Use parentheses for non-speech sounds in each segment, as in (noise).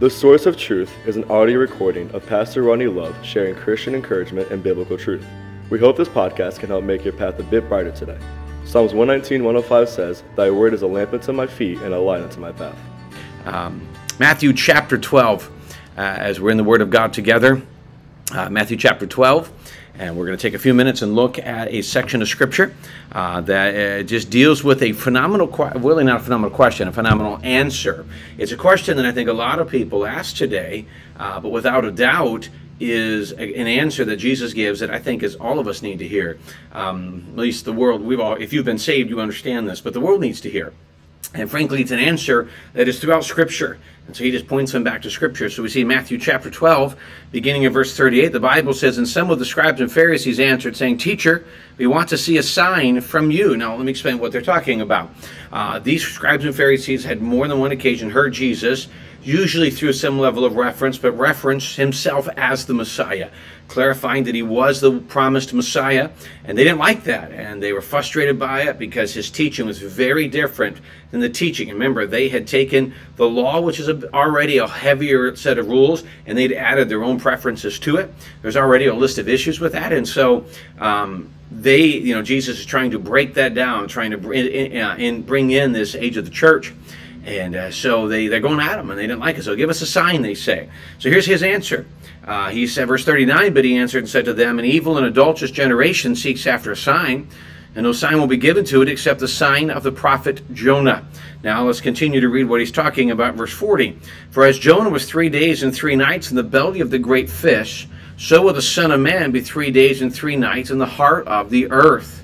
The Source of Truth is an audio recording of Pastor Ronnie Love sharing Christian encouragement and biblical truth. We hope this podcast can help make your path a bit brighter today. Psalms 119, 105 says, Thy word is a lamp unto my feet and a light unto my path. Um, Matthew chapter 12, uh, as we're in the Word of God together. Uh, Matthew chapter 12. And we're going to take a few minutes and look at a section of scripture uh, that uh, just deals with a phenomenal, really not a phenomenal question, a phenomenal answer. It's a question that I think a lot of people ask today, uh, but without a doubt, is an answer that Jesus gives that I think is all of us need to hear. Um, at least the world, we've all, if you've been saved, you understand this, but the world needs to hear. And frankly, it's an answer that is throughout Scripture. And so he just points them back to Scripture. So we see Matthew chapter 12, beginning in verse 38, the Bible says, And some of the scribes and Pharisees answered, saying, Teacher, we want to see a sign from you. Now, let me explain what they're talking about. Uh, these scribes and Pharisees had more than one occasion heard Jesus usually through some level of reference, but reference himself as the Messiah, clarifying that he was the promised Messiah. And they didn't like that, and they were frustrated by it because his teaching was very different than the teaching. Remember, they had taken the law, which is already a heavier set of rules, and they'd added their own preferences to it. There's already a list of issues with that, and so. Um, they, you know, Jesus is trying to break that down, trying to uh, in, bring in this age of the church. And uh, so they, they're going at him and they didn't like it. So give us a sign, they say. So here's his answer. Uh, he said, verse 39, but he answered and said to them, An evil and adulterous generation seeks after a sign, and no sign will be given to it except the sign of the prophet Jonah. Now let's continue to read what he's talking about, verse 40. For as Jonah was three days and three nights in the belly of the great fish, so will the Son of Man be three days and three nights in the heart of the earth.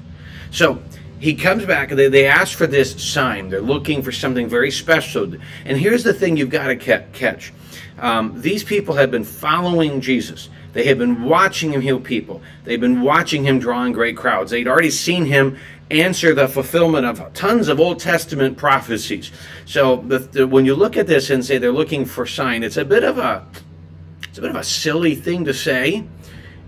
So he comes back and they, they ask for this sign. They're looking for something very special. And here's the thing you've got to catch um, these people have been following Jesus. They have been watching him heal people. They've been watching him drawing great crowds. They'd already seen him answer the fulfillment of tons of Old Testament prophecies. So the, the, when you look at this and say they're looking for sign, it's a bit of a it's a bit of a silly thing to say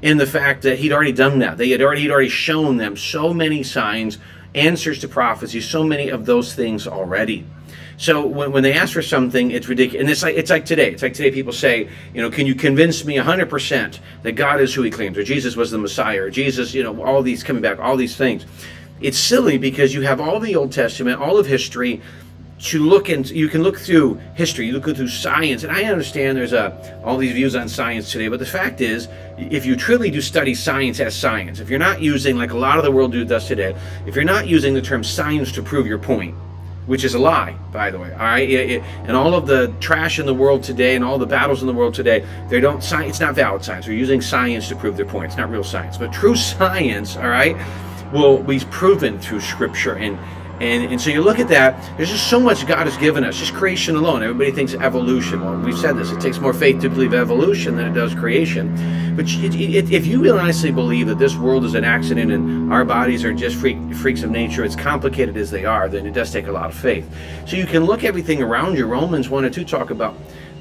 in the fact that he'd already done that. They had already he'd already shown them so many signs answers to prophecy, so many of those things already. So when, when they ask for something, it's ridiculous. And it's like it's like today. It's like today people say, you know, can you convince me 100% that God is who he claims, or Jesus was the Messiah, or Jesus, you know, all these coming back, all these things. It's silly because you have all the Old Testament, all of history, to look and you can look through history, you look through science, and I understand there's a, all these views on science today, but the fact is, if you truly do study science as science, if you're not using like a lot of the world does today, if you're not using the term science to prove your point, which is a lie, by the way. All right, it, it, and all of the trash in the world today, and all the battles in the world today, they don't. It's not valid science. They're using science to prove their point. It's not real science, but true (laughs) science, all right, will be proven through Scripture and and, and so you look at that, there's just so much God has given us, just creation alone. Everybody thinks evolution. Well, we've said this, it takes more faith to believe evolution than it does creation. But it, it, if you honestly believe that this world is an accident and our bodies are just freak, freaks of nature, as complicated as they are, then it does take a lot of faith. So you can look everything around you. Romans 1 and 2 talk about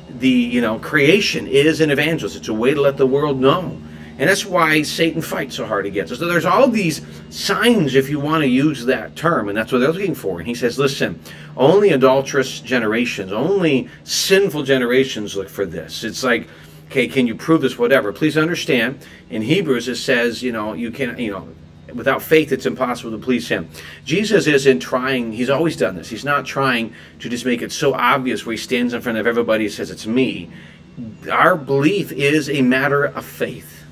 the, you know, creation is an evangelist. It's a way to let the world know and that's why Satan fights so hard against us. So there's all these signs, if you want to use that term, and that's what they're looking for. And he says, listen, only adulterous generations, only sinful generations look for this. It's like, okay, can you prove this? Whatever. Please understand, in Hebrews it says, you know, you can't, you know, without faith it's impossible to please him jesus isn't trying he's always done this he's not trying to just make it so obvious where he stands in front of everybody and says it's me our belief is a matter of faith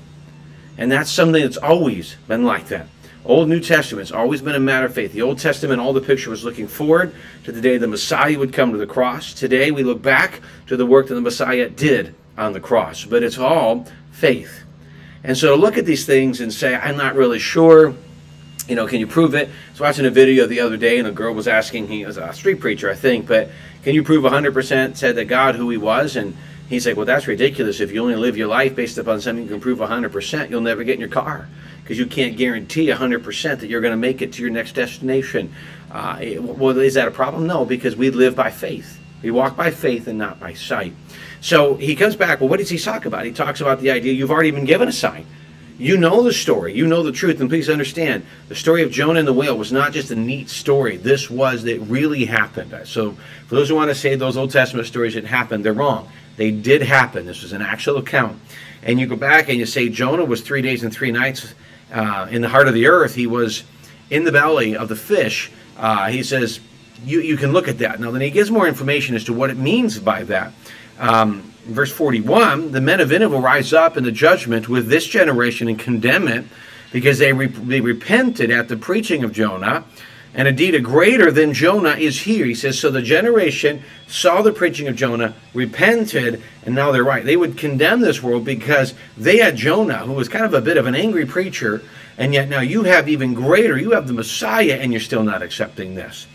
and that's something that's always been like that. Old New Testament's always been a matter of faith. The Old Testament, all the picture was looking forward to the day the Messiah would come to the cross. Today we look back to the work that the Messiah did on the cross. But it's all faith. And so to look at these things and say, I'm not really sure, you know, can you prove it? I was watching a video the other day and a girl was asking, he was a street preacher, I think, but can you prove 100% said that God who he was? And He's like, well, that's ridiculous. If you only live your life based upon something you can prove 100%, you'll never get in your car because you can't guarantee 100% that you're going to make it to your next destination. Uh, well, is that a problem? No, because we live by faith. We walk by faith and not by sight. So he comes back. Well, what does he talk about? He talks about the idea you've already been given a sign. You know the story, you know the truth, and please understand the story of Jonah and the whale was not just a neat story. This was that really happened. So, for those who want to say those Old Testament stories didn't happen, they're wrong. They did happen. This was an actual account. And you go back and you say Jonah was three days and three nights uh, in the heart of the earth. He was in the belly of the fish. Uh, he says, you, you can look at that. Now, then he gives more information as to what it means by that. Um, verse 41 the men of Nineveh will rise up in the judgment with this generation and condemn it because they, re- they repented at the preaching of Jonah. And indeed, a greater than Jonah is here. He says, So the generation saw the preaching of Jonah, repented, and now they're right. They would condemn this world because they had Jonah, who was kind of a bit of an angry preacher, and yet now you have even greater. You have the Messiah, and you're still not accepting this.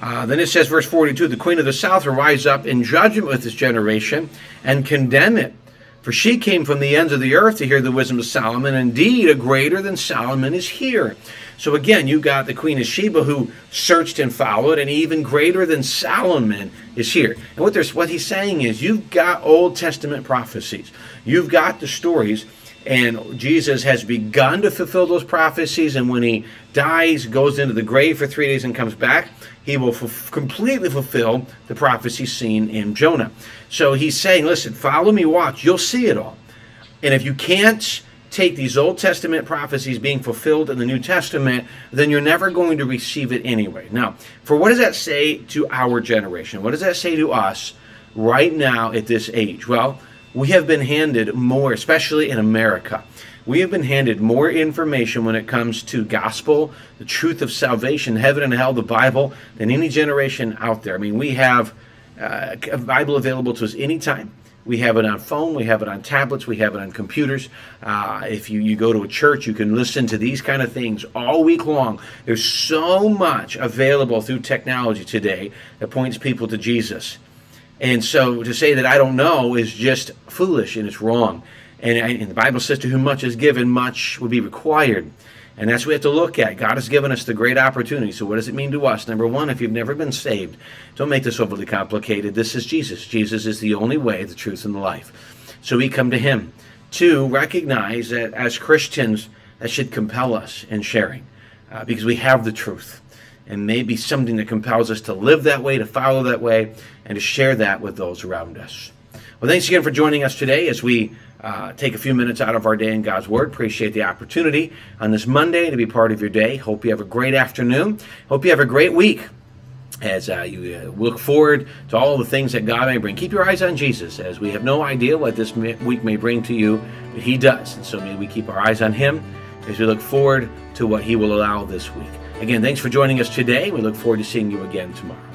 Uh, then it says, verse 42 the queen of the south will rise up in judgment with this generation and condemn it. For she came from the ends of the earth to hear the wisdom of Solomon. Indeed, a greater than Solomon is here. So again, you got the Queen of Sheba who searched and followed, and even greater than Solomon is here. And what what he's saying is you've got Old Testament prophecies. You've got the stories and Jesus has begun to fulfill those prophecies. And when he dies, goes into the grave for three days, and comes back, he will f- completely fulfill the prophecy seen in Jonah. So he's saying, listen, follow me, watch, you'll see it all. And if you can't take these Old Testament prophecies being fulfilled in the New Testament, then you're never going to receive it anyway. Now, for what does that say to our generation? What does that say to us right now at this age? Well, we have been handed more, especially in America. We have been handed more information when it comes to gospel, the truth of salvation, heaven and hell, the Bible, than any generation out there. I mean, we have uh, a Bible available to us anytime. We have it on phone, we have it on tablets, we have it on computers. Uh, if you, you go to a church, you can listen to these kind of things all week long. There's so much available through technology today that points people to Jesus. And so to say that I don't know is just foolish and it's wrong. And, and, the Bible says, to whom much is given, much will be required. And that's what we have to look at. God has given us the great opportunity. So, what does it mean to us? Number one, if you've never been saved, don't make this overly complicated. This is Jesus. Jesus is the only way, the truth, and the life. So, we come to Him. Two, recognize that as Christians, that should compel us in sharing uh, because we have the truth and maybe something that compels us to live that way, to follow that way, and to share that with those around us. Well, thanks again for joining us today as we uh, take a few minutes out of our day in God's Word. Appreciate the opportunity on this Monday to be part of your day. Hope you have a great afternoon. Hope you have a great week as uh, you uh, look forward to all the things that God may bring. Keep your eyes on Jesus, as we have no idea what this week may bring to you, but He does. And so may we keep our eyes on Him as we look forward to what He will allow this week. Again, thanks for joining us today. We look forward to seeing you again tomorrow.